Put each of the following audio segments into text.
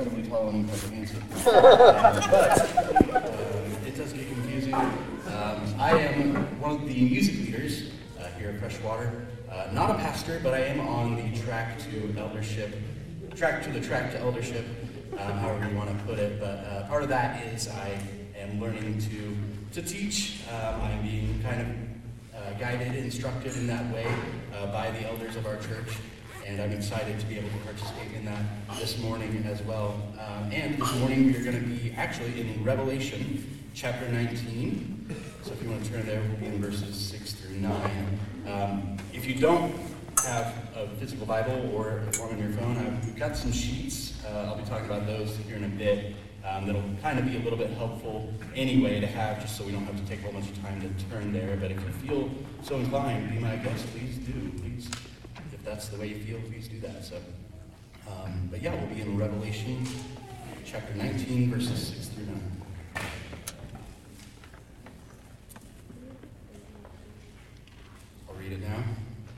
incredibly tall and incredibly handsome. Uh, but um, it does get confusing. Um, I am one of the music leaders uh, here at Freshwater. Uh, not a pastor, but I am on the track to eldership, track to the track to eldership, um, however you want to put it. But uh, part of that is I am learning to to teach. Um, I'm being kind of uh, guided, instructed in that way uh, by the elders of our church and I'm excited to be able to participate in that this morning as well. Um, and this morning we are going to be actually in Revelation chapter 19. So if you want to turn there, we'll be in verses 6 through 9. Um, if you don't have a physical Bible or a form on your phone, I've, we've got some sheets. Uh, I'll be talking about those here in a bit. Um, that'll kind of be a little bit helpful anyway to have, just so we don't have to take a whole bunch of time to turn there. But if you feel so inclined, be my guest, please do. Please if that's the way you feel, please do that. So, um, but yeah, we'll be in Revelation chapter 19, verses 6 through 9. I'll read it now.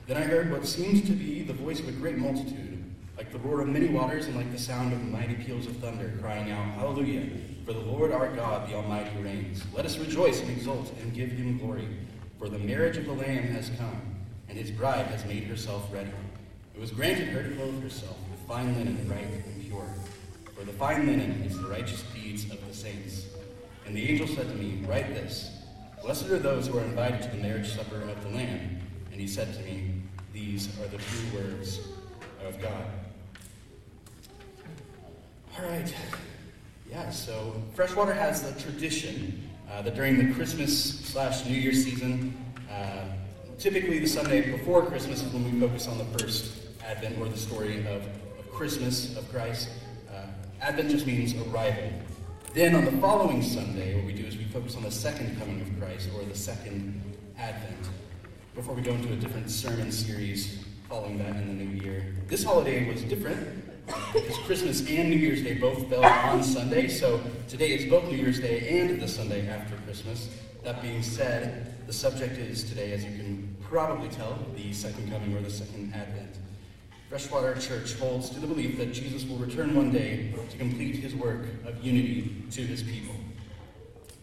Then I heard what seemed to be the voice of a great multitude, like the roar of many waters and like the sound of mighty peals of thunder, crying out, Hallelujah! For the Lord our God, the Almighty, reigns. Let us rejoice and exult and give him glory, for the marriage of the Lamb has come and his bride has made herself ready. It was granted her to clothe herself with fine linen, bright and pure. For the fine linen is the righteous deeds of the saints. And the angel said to me, Write this Blessed are those who are invited to the marriage supper of the Lamb. And he said to me, These are the true words of God. All right. Yeah, so Freshwater has the tradition uh, that during the Christmas slash New Year season, uh, typically the Sunday before Christmas is when we focus on the first Advent or the story of, of Christmas of Christ. Uh, Advent just means arrival. Then on the following Sunday, what we do is we focus on the second coming of Christ or the second Advent before we go into a different sermon series following that in the new year. This holiday was different because Christmas and New Year's Day both fell on Sunday, so today is both New Year's Day and the Sunday after Christmas. That being said, the subject is today, as you can probably tell, the second coming or the second advent. Freshwater Church holds to the belief that Jesus will return one day to complete his work of unity to his people.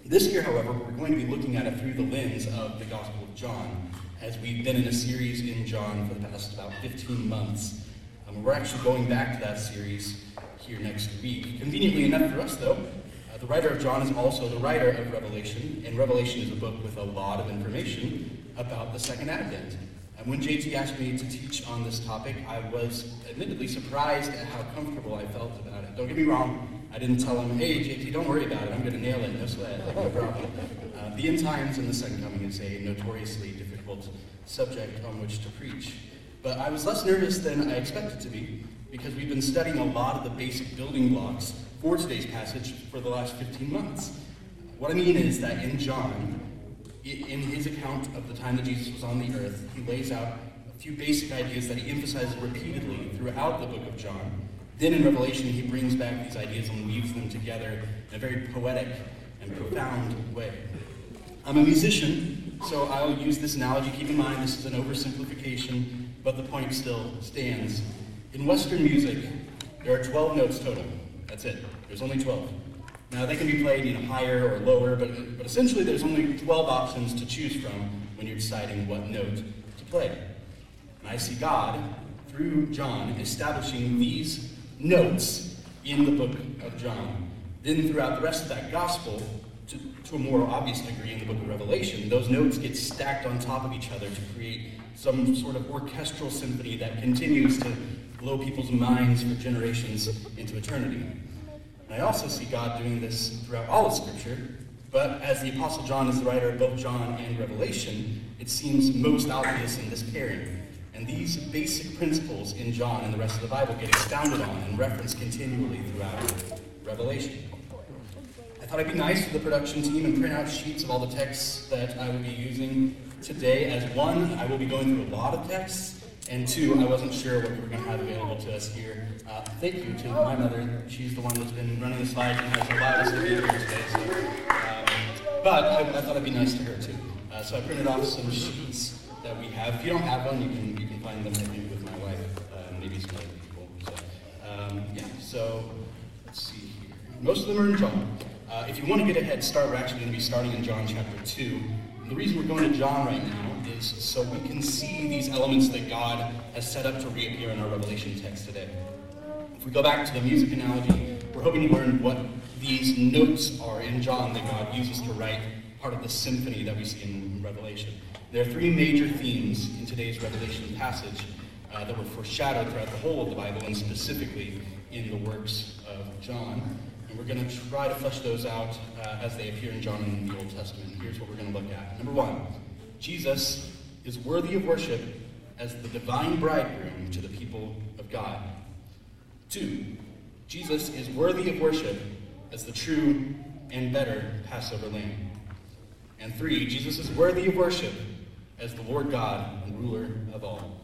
This year, however, we're going to be looking at it through the lens of the Gospel of John, as we've been in a series in John for the past about 15 months. Um, we're actually going back to that series here next week. Conveniently enough for us, though, the writer of John is also the writer of Revelation, and Revelation is a book with a lot of information about the Second Advent. And when JT asked me to teach on this topic, I was admittedly surprised at how comfortable I felt about it. Don't get me wrong, I didn't tell him, hey, JT, don't worry about it, I'm going to nail it, no sweat, like, no problem. Uh, the end times and the second coming is a notoriously difficult subject on which to preach. But I was less nervous than I expected to be, because we've been studying a lot of the basic building blocks for today's passage for the last 15 months. What I mean is that in John, in his account of the time that Jesus was on the earth, he lays out a few basic ideas that he emphasizes repeatedly throughout the book of John. Then in Revelation, he brings back these ideas and weaves them together in a very poetic and profound way. I'm a musician, so I'll use this analogy. Keep in mind, this is an oversimplification, but the point still stands. In Western music, there are 12 notes total. That's it. There's only 12. Now, they can be played you know, higher or lower, but, but essentially there's only 12 options to choose from when you're deciding what note to play. And I see God, through John, establishing these notes in the book of John. Then throughout the rest of that gospel, to, to a more obvious degree in the book of Revelation, those notes get stacked on top of each other to create some sort of orchestral symphony that continues to blow people's minds for generations into eternity. And I also see God doing this throughout all of Scripture, but as the Apostle John is the writer of both John and Revelation, it seems most obvious in this pairing. And these basic principles in John and the rest of the Bible get expounded on and referenced continually throughout Revelation. I thought I'd be nice to the production team and print out sheets of all the texts that I will be using today. As one, I will be going through a lot of texts, and two, I wasn't sure what we were going to have available to us here. Uh, thank you to my mother. She's the one that's been running the slides and has allowed us to be here today. So, um, but I, I, thought it'd be nice to her too. Uh, so I printed off some sheets that we have. If you don't have one, you can you can find them maybe with my wife, uh, maybe some other people. So um, yeah. So let's see here. Most of them are in John. Uh, if you want to get a head start, we're actually going to be starting in John chapter 2. The reason we're going to John right now is so we can see these elements that God has set up to reappear in our Revelation text today. If we go back to the music analogy, we're hoping to learn what these notes are in John that God uses to write part of the symphony that we see in Revelation. There are three major themes in today's Revelation passage uh, that were foreshadowed throughout the whole of the Bible and specifically in the works of John. And we're going to try to flesh those out uh, as they appear in John in the Old Testament. Here's what we're going to look at. Number one, Jesus is worthy of worship as the divine bridegroom to the people of God. Two, Jesus is worthy of worship as the true and better Passover lamb. And three, Jesus is worthy of worship as the Lord God and ruler of all.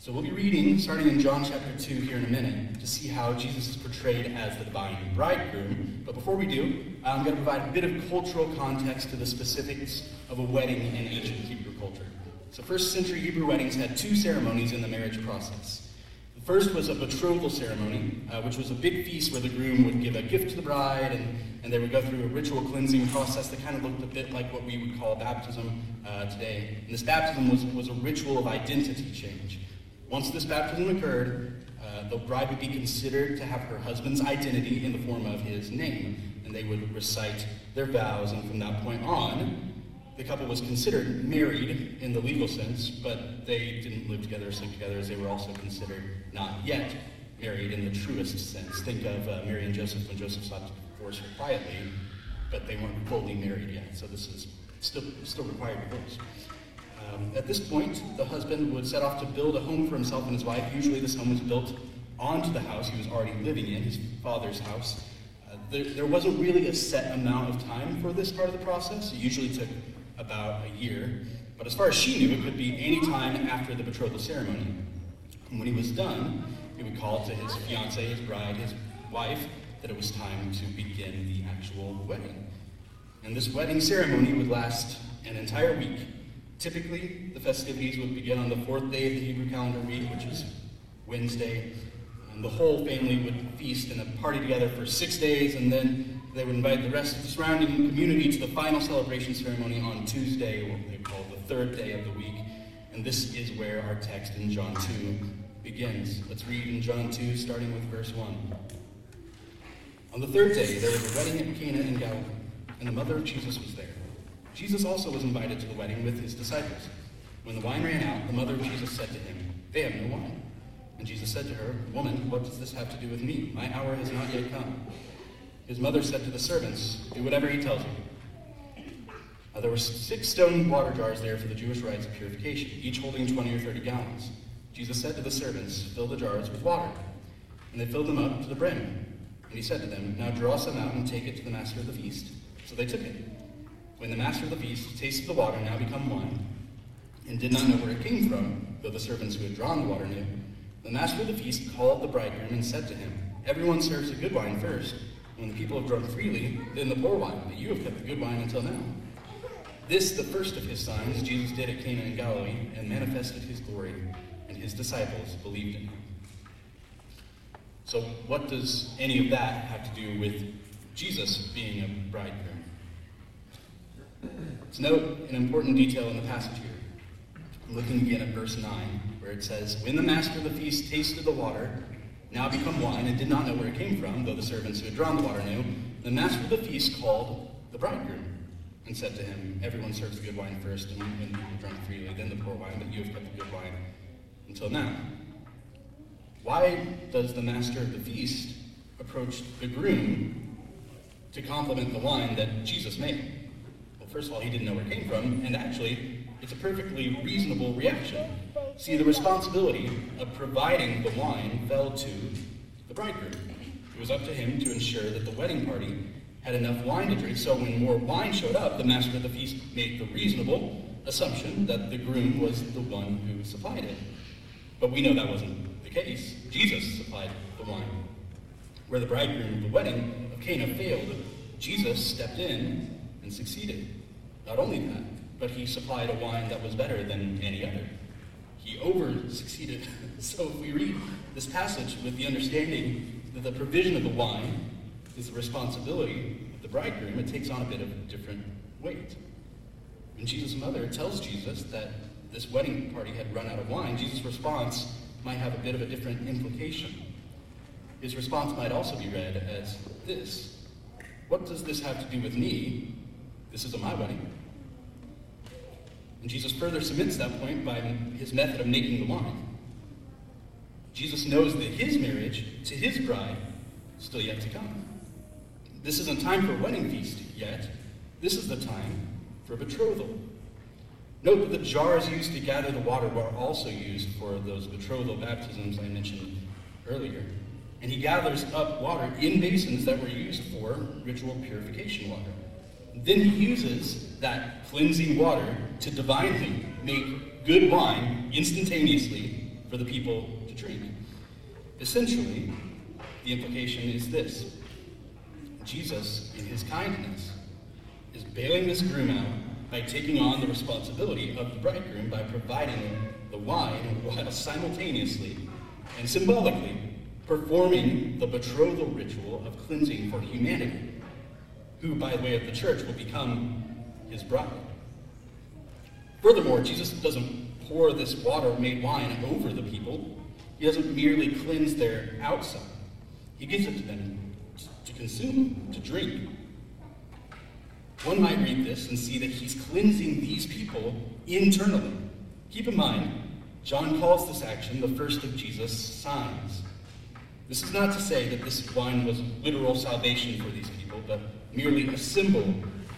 So we'll be reading, starting in John chapter 2 here in a minute, to see how Jesus is portrayed as the divine bridegroom. But before we do, I'm going to provide a bit of cultural context to the specifics of a wedding in ancient Hebrew culture. So first century Hebrew weddings had two ceremonies in the marriage process. The first was a betrothal ceremony, uh, which was a big feast where the groom would give a gift to the bride and, and they would go through a ritual cleansing process that kind of looked a bit like what we would call baptism uh, today. And this baptism was, was a ritual of identity change. Once this baptism occurred, uh, the bride would be considered to have her husband's identity in the form of his name, and they would recite their vows, and from that point on, the couple was considered married in the legal sense, but they didn't live together or sleep together, as they were also considered not yet married in the truest sense. Think of uh, Mary and Joseph when Joseph sought to divorce her quietly, but they weren't fully married yet, so this is still, still required divorce. Um, at this point, the husband would set off to build a home for himself and his wife. Usually, this home was built onto the house he was already living in, his father's house. Uh, there, there, wasn't really a set amount of time for this part of the process. It usually took about a year. But as far as she knew, it could be any time after the betrothal ceremony. And when he was done, he would call to his fiancee, his bride, his wife, that it was time to begin the actual wedding. And this wedding ceremony would last an entire week. Typically, the festivities would begin on the fourth day of the Hebrew calendar week, which is Wednesday. And the whole family would feast and a party together for six days, and then they would invite the rest of the surrounding community to the final celebration ceremony on Tuesday, what they call the third day of the week. And this is where our text in John 2 begins. Let's read in John 2, starting with verse 1. On the third day, there was a wedding at Cana in Galilee, and the mother of Jesus was there. Jesus also was invited to the wedding with his disciples. When the wine ran out, the mother of Jesus said to him, They have no wine. And Jesus said to her, Woman, what does this have to do with me? My hour has not yet come. His mother said to the servants, Do whatever he tells you. Now, there were six stone water jars there for the Jewish rites of purification, each holding 20 or 30 gallons. Jesus said to the servants, Fill the jars with water. And they filled them up to the brim. And he said to them, Now draw some out and take it to the master of the feast. So they took it. When the master of the feast tasted the water now become wine, and did not know where it came from, though the servants who had drawn the water knew, the master of the feast called the bridegroom and said to him, Everyone serves the good wine first. When the people have drunk freely, then the poor wine, but you have kept the good wine until now. This, the first of his signs, Jesus did at Cana in Galilee, and manifested his glory, and his disciples believed in him. So, what does any of that have to do with Jesus being a bridegroom? To note an important detail in the passage here. I'm looking again at verse 9, where it says, When the master of the feast tasted the water, now become wine, and did not know where it came from, though the servants who had drawn the water knew, the master of the feast called the bridegroom and said to him, Everyone serves the good wine first, and when people drunk freely, then the poor wine, but you have kept the good wine until now. Why does the master of the feast approach the groom to compliment the wine that Jesus made? First of all, he didn't know where it came from, and actually, it's a perfectly reasonable reaction. See, the responsibility of providing the wine fell to the bridegroom. It was up to him to ensure that the wedding party had enough wine to drink, so when more wine showed up, the master of the feast made the reasonable assumption that the groom was the one who supplied it. But we know that wasn't the case. Jesus supplied the wine. Where the bridegroom of the wedding of Cana failed, Jesus stepped in and succeeded. Not only that, but he supplied a wine that was better than any other. He over succeeded. so we read this passage with the understanding that the provision of the wine is the responsibility of the bridegroom, it takes on a bit of a different weight. When Jesus' mother tells Jesus that this wedding party had run out of wine, Jesus' response might have a bit of a different implication. His response might also be read as this What does this have to do with me? This isn't my wedding. And Jesus further cements that point by his method of making the wine. Jesus knows that his marriage to his bride is still yet to come. This isn't time for a wedding feast yet. This is the time for betrothal. Note that the jars used to gather the water were also used for those betrothal baptisms I mentioned earlier. And he gathers up water in basins that were used for ritual purification water. Then he uses that cleansing water to divinely make good wine instantaneously for the people to drink. Essentially, the implication is this Jesus, in his kindness, is bailing this groom out by taking on the responsibility of the bridegroom by providing the wine while simultaneously and symbolically performing the betrothal ritual of cleansing for humanity, who, by way of the church, will become his bride. Furthermore, Jesus doesn't pour this water made wine over the people. He doesn't merely cleanse their outside. He gives it to them to consume, to drink. One might read this and see that he's cleansing these people internally. Keep in mind, John calls this action the first of Jesus' signs. This is not to say that this wine was literal salvation for these people, but merely a symbol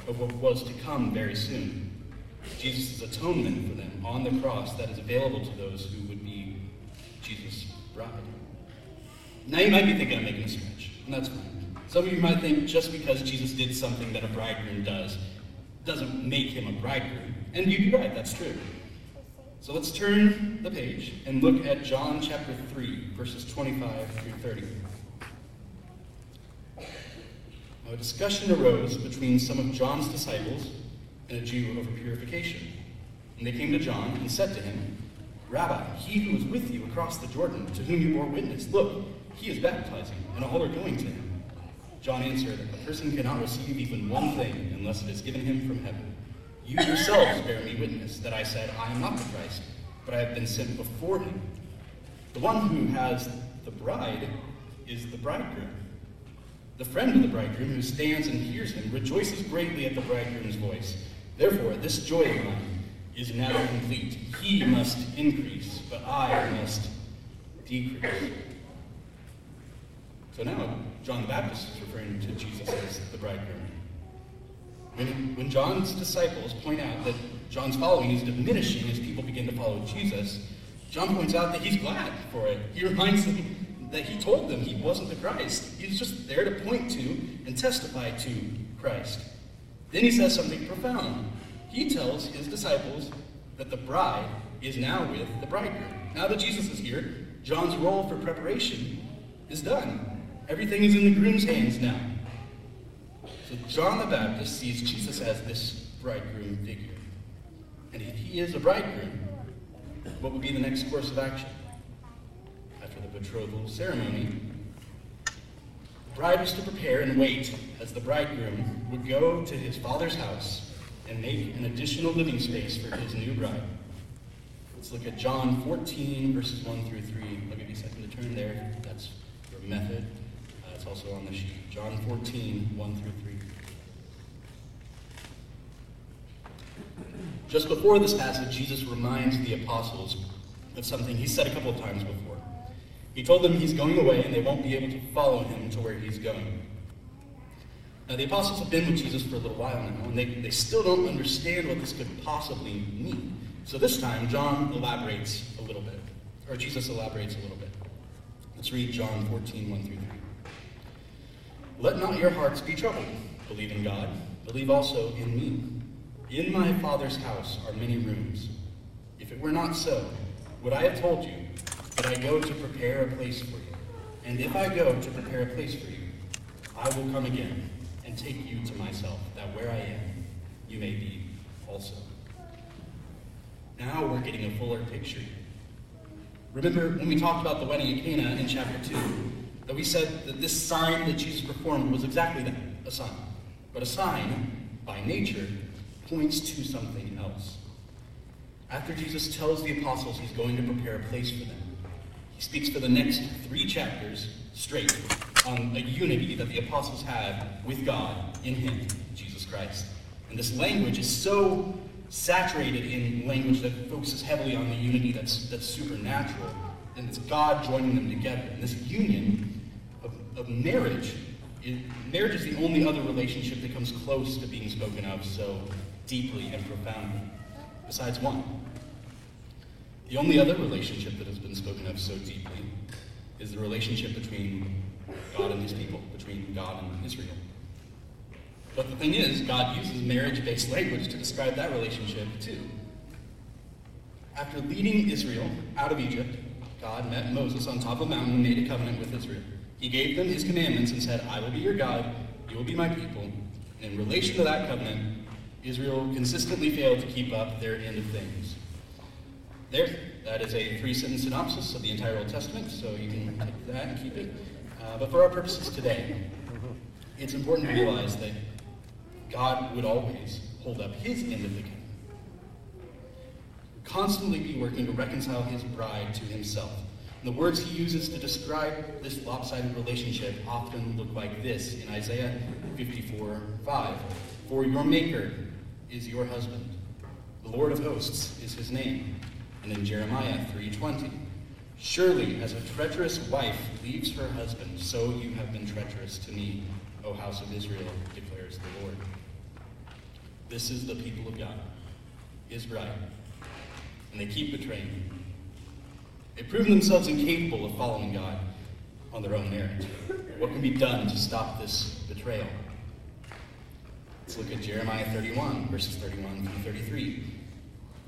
of what was to come very soon. Jesus' atonement for them on the cross that is available to those who would be Jesus' bride. Now you might be thinking I'm making a stretch, and that's fine. Some of you might think just because Jesus did something that a bridegroom does doesn't make him a bridegroom. And you'd be right, that's true. So let's turn the page and look at John chapter 3, verses 25 through 30. A discussion arose between some of John's disciples and a Jew over purification. And they came to John and said to him, Rabbi, he who was with you across the Jordan, to whom you bore witness, look, he is baptizing, and all are going to him. John answered, A person cannot receive even one thing unless it is given him from heaven. You yourselves bear me witness that I said, I am not the Christ, but I have been sent before him. The one who has the bride is the bridegroom. The friend of the bridegroom who stands and hears him rejoices greatly at the bridegroom's voice. Therefore, this joy of mine is now complete. He must increase, but I must decrease. So now, John the Baptist is referring to Jesus as the bridegroom. When, when John's disciples point out that John's following is diminishing as people begin to follow Jesus, John points out that he's glad for it. He reminds them that he told them he wasn't the Christ. He was just there to point to and testify to Christ. Then he says something profound. He tells his disciples that the bride is now with the bridegroom. Now that Jesus is here, John's role for preparation is done. Everything is in the groom's hands now. So John the Baptist sees Jesus as this bridegroom figure. And if he is a bridegroom, what would be the next course of action? The betrothal ceremony, the bride was to prepare and wait as the bridegroom would go to his father's house and make an additional living space for his new bride. Let's look at John 14, verses 1 through 3. I'll give you a second to turn there. That's your method. Uh, it's also on the sheet. John 14, 1 through 3. Just before this passage, Jesus reminds the apostles of something he said a couple of times before. He told them he's going away and they won't be able to follow him to where he's going. Now, the apostles have been with Jesus for a little while now, and they, they still don't understand what this could possibly mean. So this time, John elaborates a little bit, or Jesus elaborates a little bit. Let's read John 14, 1 through 3. Let not your hearts be troubled. Believe in God. Believe also in me. In my Father's house are many rooms. If it were not so, would I have told you that I go to prepare a place for you? And if I go to prepare a place for you, I will come again and take you to myself, that where I am, you may be also. Now we're getting a fuller picture. Remember when we talked about the wedding at Cana in chapter 2? that we said that this sign that Jesus performed was exactly that, a sign. But a sign, by nature, points to something else. After Jesus tells the apostles he's going to prepare a place for them, he speaks for the next three chapters straight on a unity that the apostles had with God in him, Jesus Christ. And this language is so saturated in language that focuses heavily on the unity that's, that's supernatural. And it's God joining them together. And this union of, of marriage, marriage is the only other relationship that comes close to being spoken of so deeply and profoundly, besides one. The only other relationship that has been spoken of so deeply is the relationship between God and his people, between God and Israel. But the thing is, God uses marriage based language to describe that relationship too. After leading Israel out of Egypt, God met Moses on top of a mountain and made a covenant with Israel. He gave them his commandments and said, I will be your God, you will be my people. And in relation to that covenant, Israel consistently failed to keep up their end of things. There, that is a three sentence synopsis of the entire Old Testament, so you can take that and keep it. Uh, but for our purposes today, it's important to realize that God would always hold up his end of the covenant. Constantly be working to reconcile his bride to himself. And the words he uses to describe this lopsided relationship often look like this in Isaiah 54 5. For your Maker is your husband, the Lord of hosts is his name. And in Jeremiah 3:20, surely as a treacherous wife leaves her husband, so you have been treacherous to me, O house of Israel, declares the Lord. This is the people of God, Israel, and they keep betraying him. They've proven themselves incapable of following God on their own merit. What can be done to stop this betrayal? Let's look at Jeremiah 31, verses 31 through 33.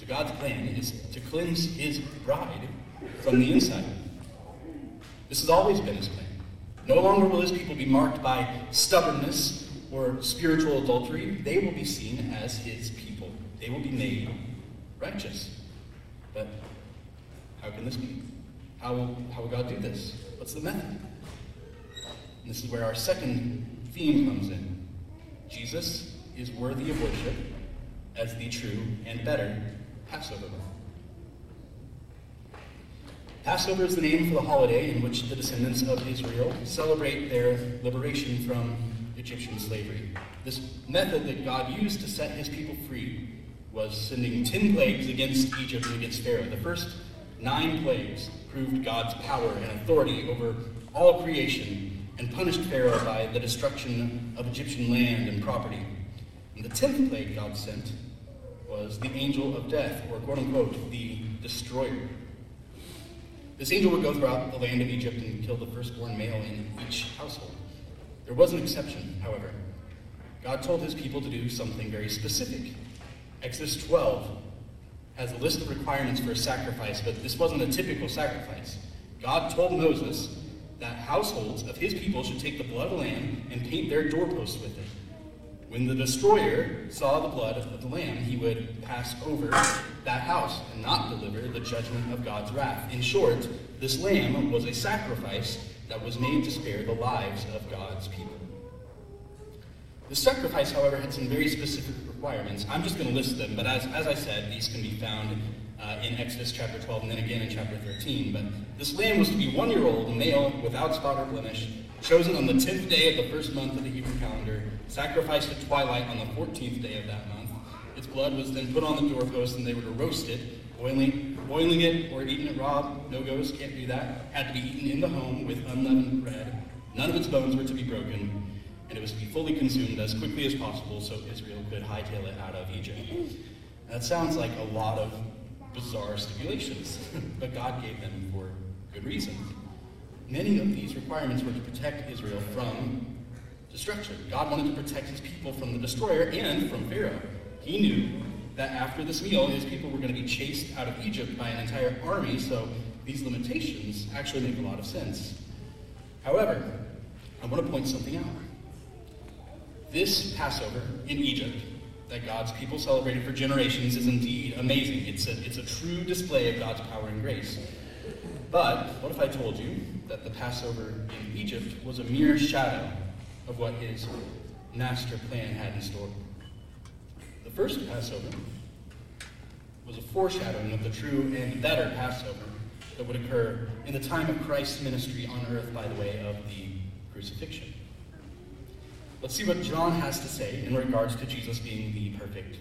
So God's plan is to cleanse his bride from the inside. This has always been his plan. No longer will his people be marked by stubbornness or spiritual adultery. They will be seen as his people. They will be made righteous. But how can this be? How will, how will God do this? What's the method? And this is where our second theme comes in. Jesus is worthy of worship as the true and better Passover. Passover is the name for the holiday in which the descendants of Israel celebrate their liberation from Egyptian slavery. This method that God used to set his people free was sending ten plagues against Egypt and against Pharaoh. The first nine plagues proved God's power and authority over all creation and punished Pharaoh by the destruction of Egyptian land and property. And the tenth plague God sent was the angel of death, or quote unquote, the destroyer. This angel would go throughout the land of Egypt and kill the firstborn male in each household. There was an exception, however. God told his people to do something very specific. Exodus 12 has a list of requirements for a sacrifice, but this wasn't a typical sacrifice. God told Moses that households of his people should take the blood of the lamb and paint their doorposts with it. When the destroyer saw the blood of the lamb, he would pass over that house and not deliver the judgment of God's wrath. In short, this lamb was a sacrifice that was made to spare the lives of God's people. The sacrifice, however, had some very specific requirements. I'm just going to list them, but as, as I said, these can be found uh, in Exodus chapter 12 and then again in chapter 13. But this lamb was to be one year old, male, without spot or blemish, chosen on the 10th day of the first month of the Hebrew calendar, sacrificed at twilight on the 14th day of that month. Its blood was then put on the doorpost and they were to roast it, boiling, boiling it or eating it raw. No goes, can't do that. Had to be eaten in the home with unleavened bread. None of its bones were to be broken, and it was to be fully consumed as quickly as possible so Israel could hightail it out of Egypt. That sounds like a lot of bizarre stipulations, but God gave them for good reason. many of these requirements were to protect Israel from destruction. God wanted to protect his people from the destroyer and from Pharaoh. He knew that after this meal, his people were going to be chased out of Egypt by an entire army, so these limitations actually make a lot of sense. However, I want to point something out. This Passover in Egypt that God's people celebrated for generations is indeed amazing. It's a, it's a true display of God's power and grace. But what if I told you that the Passover in Egypt was a mere shadow of what his master plan had in store? The first Passover was a foreshadowing of the true and better Passover that would occur in the time of Christ's ministry on earth by the way of the crucifixion. Let's see what John has to say in regards to Jesus being the perfect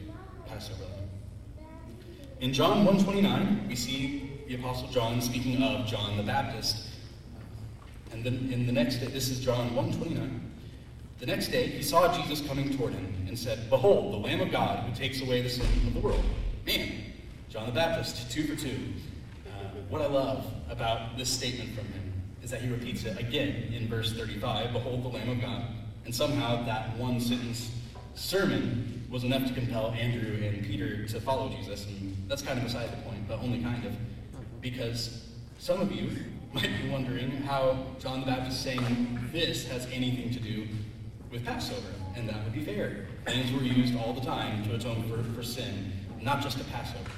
Passover In John 1:29, we see the apostle John speaking of John the Baptist. And then in the next this is John 1:29. The next day, he saw Jesus coming toward him and said, "Behold, the Lamb of God who takes away the sin of the world." Man, John the Baptist, two for two. Uh, what I love about this statement from him is that he repeats it again in verse 35, "Behold, the Lamb of God." And somehow that one sentence sermon was enough to compel Andrew and Peter to follow Jesus. And that's kind of beside the point, but only kind of. Because some of you might be wondering how John the Baptist saying this has anything to do with Passover. And that would be fair. Things were used all the time to atone for, for sin, not just a Passover.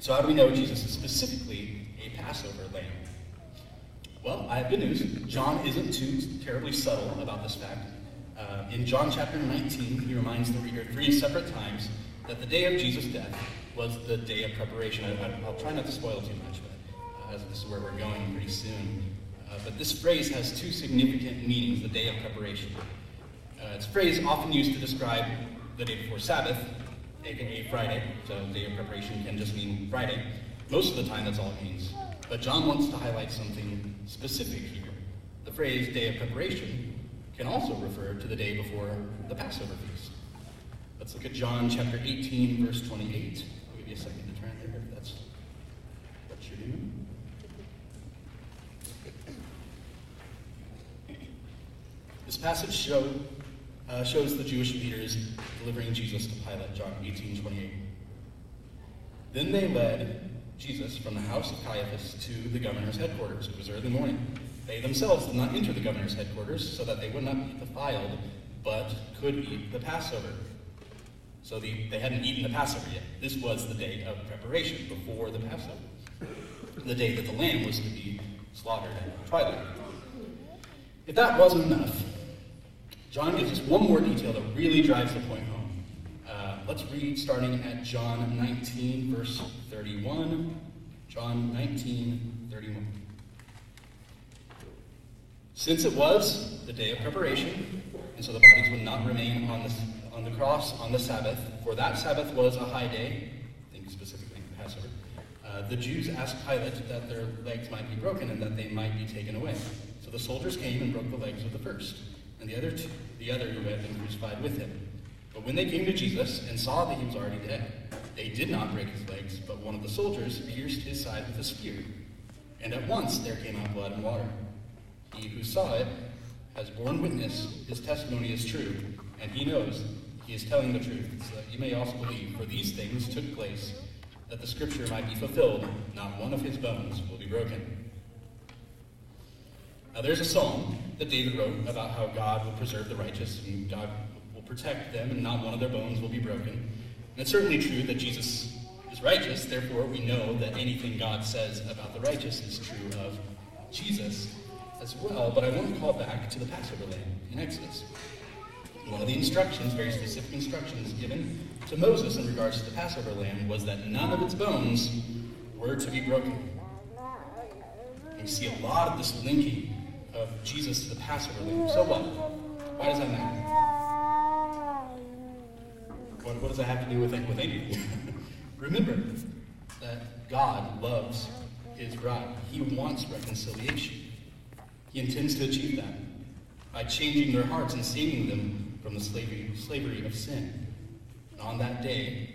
So how do we know Jesus is specifically a Passover lamb? Well, I have good news. John isn't too terribly subtle about this fact. Uh, in John chapter 19, he reminds the reader three separate times that the day of Jesus' death was the day of preparation. I, will try not to spoil too much, but uh, this is where we're going pretty soon. Uh, but this phrase has two significant meanings, the day of preparation. Uh, it's a phrase often used to describe the day before Sabbath, aka Friday, so day of preparation can just mean Friday. Most of the time, that's all it means. But John wants to highlight something specific here. The phrase day of preparation can also refer to the day before the Passover feast. Let's look at John chapter 18, verse 28. I'll give you a second to turn there if that's what you're doing. This passage show, uh, shows the Jewish leaders delivering Jesus to Pilate, John 18, 28. Then they led Jesus from the house of Caiaphas to the governor's headquarters. It was early morning. They themselves did not enter the governor's headquarters so that they would not be defiled, but could eat the Passover. So the, they hadn't eaten the Passover yet. This was the day of preparation before the Passover, the day that the lamb was to be slaughtered at twilight. If that wasn't enough, John gives us one more detail that really drives the point home. Uh, let's read starting at John 19, verse 31. John 19, 31. Since it was the day of preparation, and so the bodies would not remain on the, on the cross on the Sabbath, for that Sabbath was a high day, think specifically Passover, uh, the Jews asked Pilate that their legs might be broken and that they might be taken away. So the soldiers came and broke the legs of the first, and the other, two, the other who had been crucified with him. But when they came to Jesus and saw that he was already dead, they did not break his legs, but one of the soldiers pierced his side with a spear. And at once there came out blood and water. He who saw it has borne witness, his testimony is true, and he knows he is telling the truth, so that you may also believe, for these things took place, that the scripture might be fulfilled, not one of his bones will be broken. Now there's a psalm that David wrote about how God will preserve the righteous and God will protect them and not one of their bones will be broken. And it's certainly true that Jesus is righteous, therefore we know that anything God says about the righteous is true of Jesus as well, but I want to call back to the Passover lamb in Exodus. One of the instructions, very specific instructions given to Moses in regards to the Passover lamb, was that none of its bones were to be broken. And you see a lot of this linking of Jesus to the Passover lamb. So what? Why does that matter? What, what does that have to do with, with anything? Remember that God loves his bride. He wants reconciliation. He intends to achieve that by changing their hearts and saving them from the slavery, slavery of sin. And on that day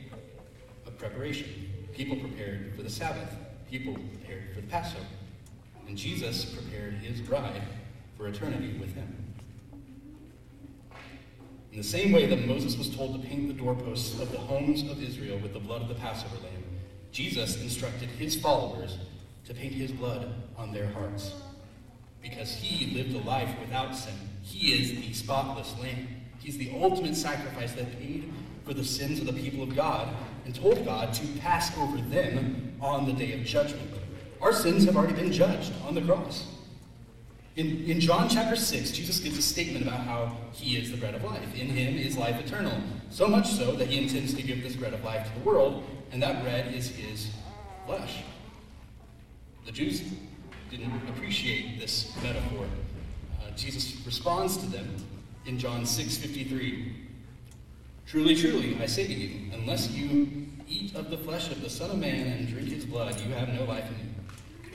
of preparation, people prepared for the Sabbath. People prepared for the Passover. And Jesus prepared his bride for eternity with him. In the same way that Moses was told to paint the doorposts of the homes of Israel with the blood of the Passover lamb, Jesus instructed his followers to paint his blood on their hearts. Because he lived a life without sin. He is the spotless lamb. He's the ultimate sacrifice that paid for the sins of the people of God and told God to pass over them on the day of judgment. Our sins have already been judged on the cross. In, in John chapter 6, Jesus gives a statement about how he is the bread of life. In him is life eternal. So much so that he intends to give this bread of life to the world, and that bread is his flesh. The Jews didn't appreciate this metaphor. Uh, Jesus responds to them in John 6:53. Truly, truly, I say to you, unless you eat of the flesh of the Son of Man and drink his blood, you have no life in you.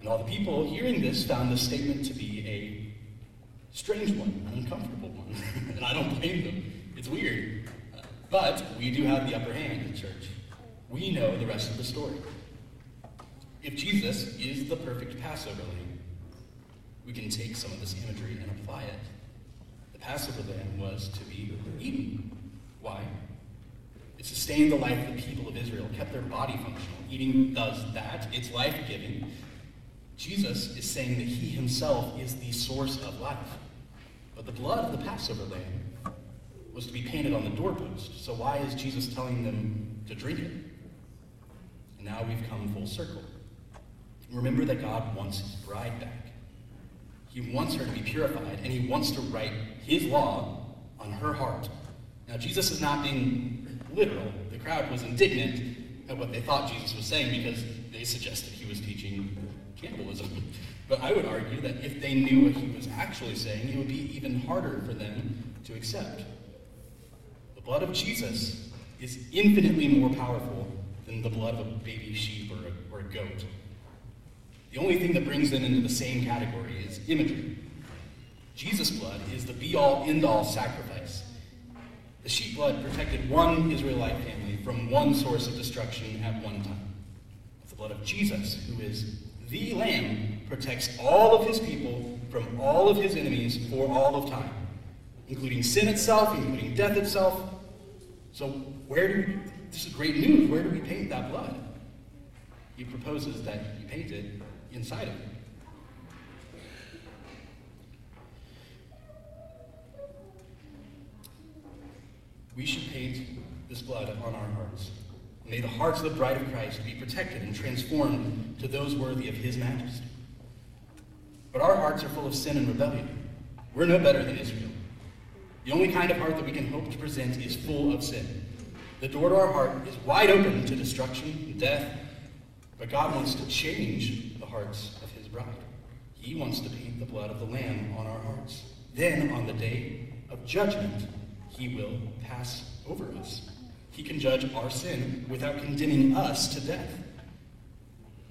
And all the people hearing this found this statement to be a strange one, an uncomfortable one. and I don't blame them. It's weird. But we do have the upper hand in church. We know the rest of the story. If Jesus is the perfect Passover lamb, we can take some of this imagery and apply it. The Passover lamb was to be eaten. Why? It sustained the life of the people of Israel, kept their body functional. Eating does that. It's life giving. Jesus is saying that he himself is the source of life. But the blood of the Passover lamb was to be painted on the doorpost. So why is Jesus telling them to drink it? And now we've come full circle. Remember that God wants his bride back. He wants her to be purified, and he wants to write his law on her heart. Now, Jesus is not being literal. The crowd was indignant at what they thought Jesus was saying because they suggested he was teaching cannibalism. But I would argue that if they knew what he was actually saying, it would be even harder for them to accept. The blood of Jesus is infinitely more powerful than the blood of a baby sheep or a, or a goat. The only thing that brings them into the same category is imagery. Jesus' blood is the be all, end all sacrifice. The sheep blood protected one Israelite family from one source of destruction at one time. The blood of Jesus, who is the Lamb protects all of his people from all of his enemies for all of time, including sin itself, including death itself. So, where do we, this is great news. Where do we paint that blood? He proposes that you paint it inside of him. We should paint this blood on our hearts. May the hearts of the bride of Christ be protected and transformed to those worthy of his majesty. But our hearts are full of sin and rebellion. We're no better than Israel. The only kind of heart that we can hope to present is full of sin. The door to our heart is wide open to destruction and death, but God wants to change the hearts of his bride. He wants to paint the blood of the Lamb on our hearts. Then, on the day of judgment, he will pass over us. He can judge our sin without condemning us to death.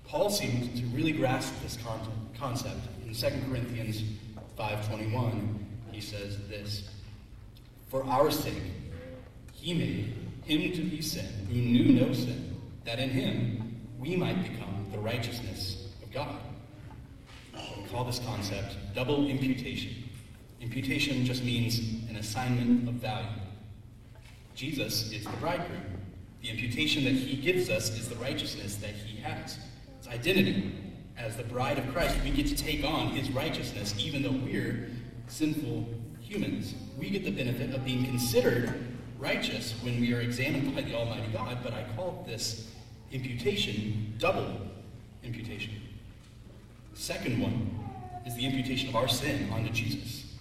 Paul seems to really grasp this concept. In 2 Corinthians 5.21, he says this, For our sake, he made him to be sin who knew no sin, that in him we might become the righteousness of God. We call this concept double imputation. Imputation just means an assignment of value. Jesus is the bridegroom. The imputation that he gives us is the righteousness that he has. It's identity. As the bride of Christ, we get to take on his righteousness, even though we're sinful humans. We get the benefit of being considered righteous when we are examined by the Almighty God, but I call this imputation double imputation. Second one is the imputation of our sin onto Jesus.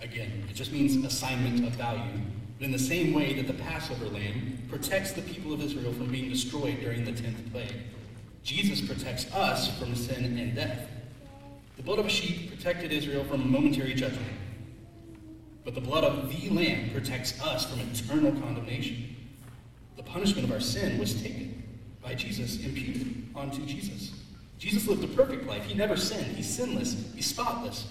Again, it just means assignment of value in the same way that the Passover lamb protects the people of Israel from being destroyed during the tenth plague, Jesus protects us from sin and death. The blood of a sheep protected Israel from momentary judgment. But the blood of the Lamb protects us from eternal condemnation. The punishment of our sin was taken by Jesus, imputed onto Jesus. Jesus lived a perfect life. He never sinned. He's sinless. He's spotless.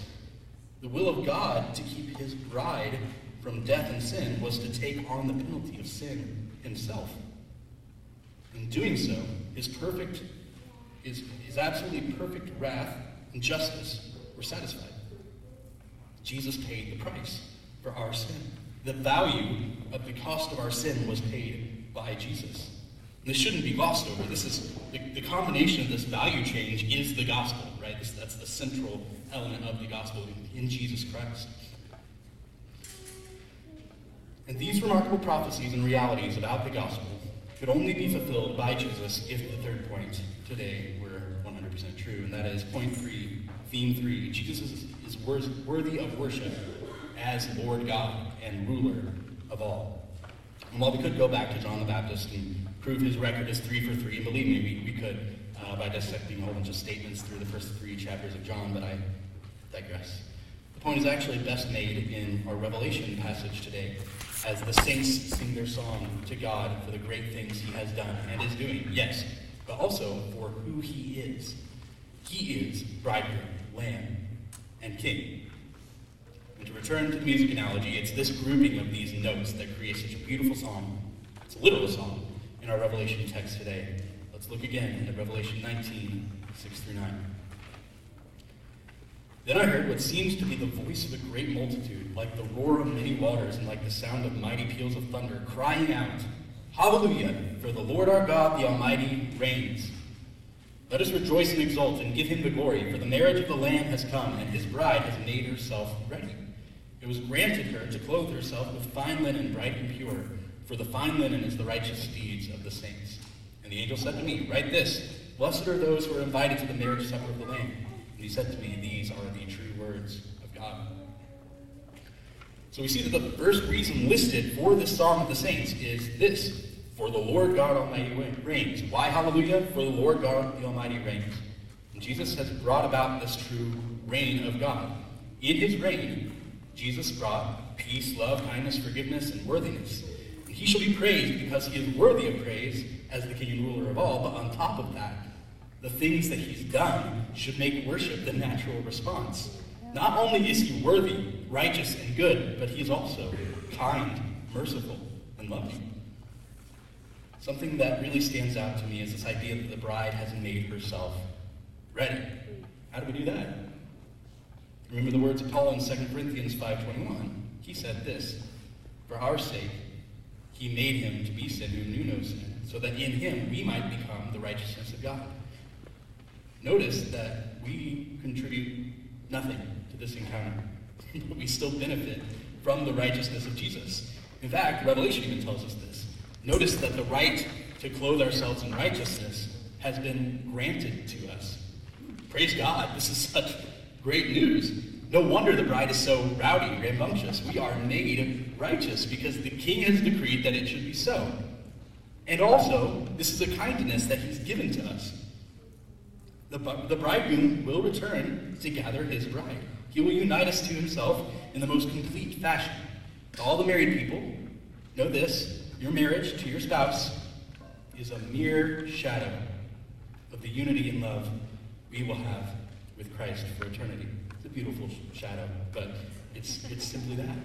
The will of God to keep his bride from death and sin was to take on the penalty of sin himself. In doing so, his perfect, his, his absolutely perfect wrath and justice were satisfied. Jesus paid the price for our sin. The value of the cost of our sin was paid by Jesus. And this shouldn't be glossed over. This is the, the combination of this value change is the gospel, right? This, that's the central element of the gospel in Jesus Christ. And these remarkable prophecies and realities about the gospel could only be fulfilled by Jesus if the third point today were 100% true. And that is point three, theme three. Jesus is, is worthy of worship as Lord God and ruler of all. And while we could go back to John the Baptist and prove his record is three for three, and believe me, we, we could uh, by dissecting a whole bunch of statements through the first three chapters of John, but I digress. The point is actually best made in our Revelation passage today, as the saints sing their song to God for the great things he has done and is doing, yes, but also for who he is. He is bridegroom, lamb, and king. And to return to the music analogy, it's this grouping of these notes that creates such a beautiful song. It's a literal song in our Revelation text today. Let's look again at Revelation 19, 6 through 9. Then I heard what seems to be the voice of a great multitude, like the roar of many waters and like the sound of mighty peals of thunder, crying out, Hallelujah! For the Lord our God, the Almighty, reigns. Let us rejoice and exult and give him the glory, for the marriage of the Lamb has come, and his bride has made herself ready. It was granted her to clothe herself with fine linen, bright and pure, for the fine linen is the righteous deeds of the saints. And the angel said to me, Write this Blessed are those who are invited to the marriage supper of the Lamb. And he said to me, These are the true words of God. So we see that the first reason listed for this song of the saints is this For the Lord God Almighty reigns. Why hallelujah? For the Lord God the Almighty reigns. And Jesus has brought about this true reign of God. In his reign, Jesus brought peace, love, kindness, forgiveness, and worthiness. And he shall be praised because he is worthy of praise as the king and ruler of all. But on top of that, the things that he's done should make worship the natural response. Not only is he worthy, righteous, and good, but he's also kind, merciful, and loving. Something that really stands out to me is this idea that the bride has made herself ready. How do we do that? Remember the words of Paul in 2 Corinthians 5.21. He said this, For our sake, he made him to be sin who knew no sin, so that in him we might become the righteousness of God. Notice that we contribute nothing to this encounter, but we still benefit from the righteousness of Jesus. In fact, Revelation even tells us this. Notice that the right to clothe ourselves in righteousness has been granted to us. Praise God, this is such great news. No wonder the bride is so rowdy, rambunctious. We are made righteous because the king has decreed that it should be so. And also, this is a kindness that he's given to us. The, the bridegroom will return to gather his bride. He will unite us to himself in the most complete fashion. All the married people, know this your marriage to your spouse is a mere shadow of the unity and love we will have with Christ for eternity. It's a beautiful shadow, but it's, it's simply that.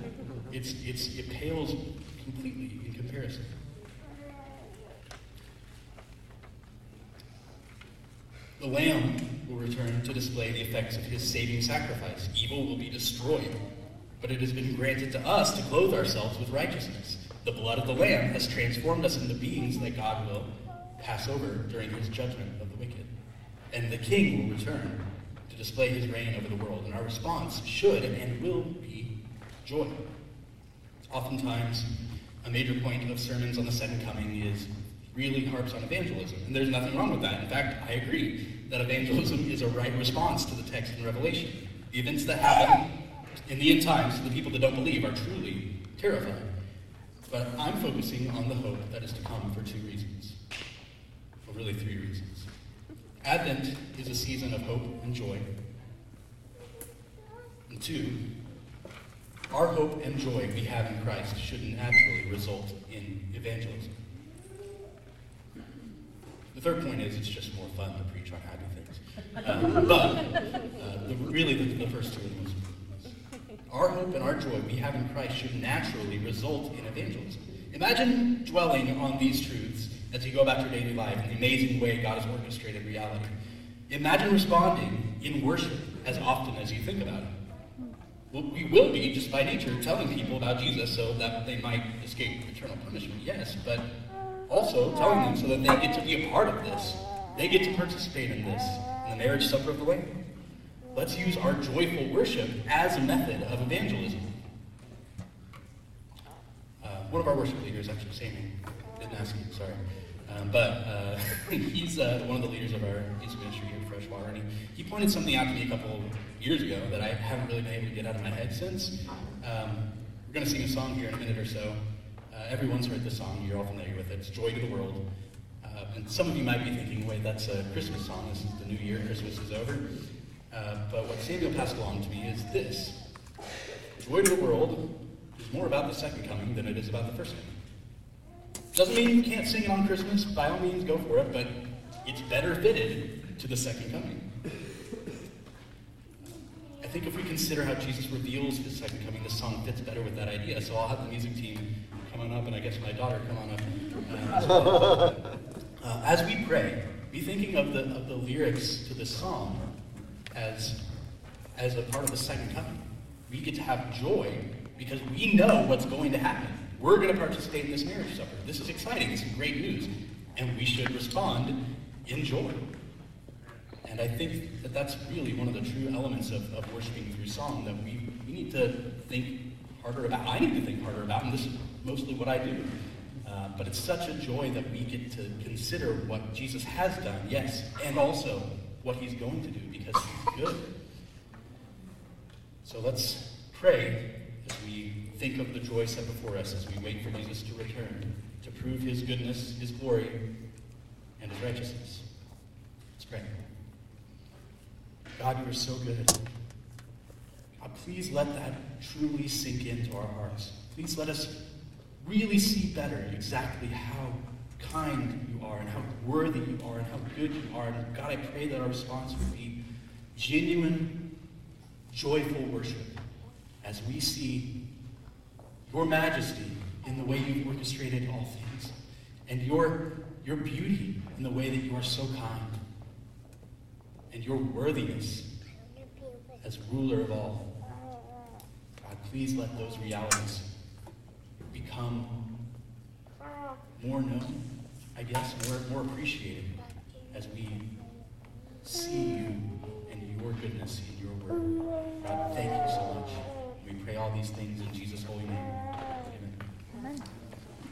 It's, it's, it pales completely in comparison. The Lamb will return to display the effects of his saving sacrifice. Evil will be destroyed, but it has been granted to us to clothe ourselves with righteousness. The blood of the Lamb has transformed us into beings that God will pass over during his judgment of the wicked. And the King will return to display his reign over the world, and our response should and will be joy. Oftentimes, a major point of sermons on the second coming is really harps on evangelism. And there's nothing wrong with that. In fact, I agree that evangelism is a right response to the text in Revelation. The events that happen in the end times to the people that don't believe are truly terrifying. But I'm focusing on the hope that is to come for two reasons. Well, really three reasons. Advent is a season of hope and joy. And two, our hope and joy we have in Christ should naturally result in evangelism. Third point is it's just more fun to preach on happy things. Uh, but uh, the, really, the, the, first two are most important. Our hope and our joy we have in Christ should naturally result in evangelism. Imagine dwelling on these truths as you go about your daily life in the amazing way God has orchestrated reality. Imagine responding in worship as often as you think about it. Well, we will be, just by nature, telling people about Jesus so that they might escape eternal punishment, yes, but also telling them so that they get to be a part of this. They get to participate in this, in the marriage supper of the Lamb. Let's use our joyful worship as a method of evangelism. Uh, one of our worship leaders, actually, Sammy, didn't ask you, sorry. Um, but uh, he's uh, one of the leaders of our youth ministry here at Freshwater, and he, he pointed something out to me a couple years ago that I haven't really been able to get out of my head since. Um, we're going to sing a song here in a minute or so. Uh, everyone's heard the song, you're all familiar with it. It's Joy to the World. Uh, and some of you might be thinking, wait, that's a Christmas song. This is the new year, Christmas is over. Uh, but what Samuel passed along to me is this Joy to the World is more about the second coming than it is about the first coming. Doesn't mean you can't sing it on Christmas. By all means, go for it. But it's better fitted to the second coming. I think if we consider how Jesus reveals his second coming, the song fits better with that idea. So I'll have the music team come on up, and I guess my daughter come on up. Uh, uh, as we pray, be thinking of the, of the lyrics to the song as, as a part of the second coming. We get to have joy because we know what's going to happen. We're going to participate in this marriage supper. This is exciting. This is great news. And we should respond in joy. And I think that that's really one of the true elements of, of worshiping through song that we, we need to think harder about. I need to think harder about, and this is mostly what I do. Uh, but it's such a joy that we get to consider what Jesus has done, yes, and also what he's going to do because he's good. So let's pray as we think of the joy set before us as we wait for Jesus to return, to prove his goodness, his glory, and his righteousness. Let's pray. God, you are so good. God, please let that truly sink into our hearts. Please let us really see better exactly how kind you are and how worthy you are and how good you are. And God, I pray that our response would be genuine, joyful worship as we see your majesty in the way you've orchestrated all things, and your, your beauty in the way that you are so kind, and your worthiness as ruler of all. God, please let those realities become more known, I guess, more, more appreciated as we see you and your goodness in your word. God, thank you so much. We pray all these things in Jesus'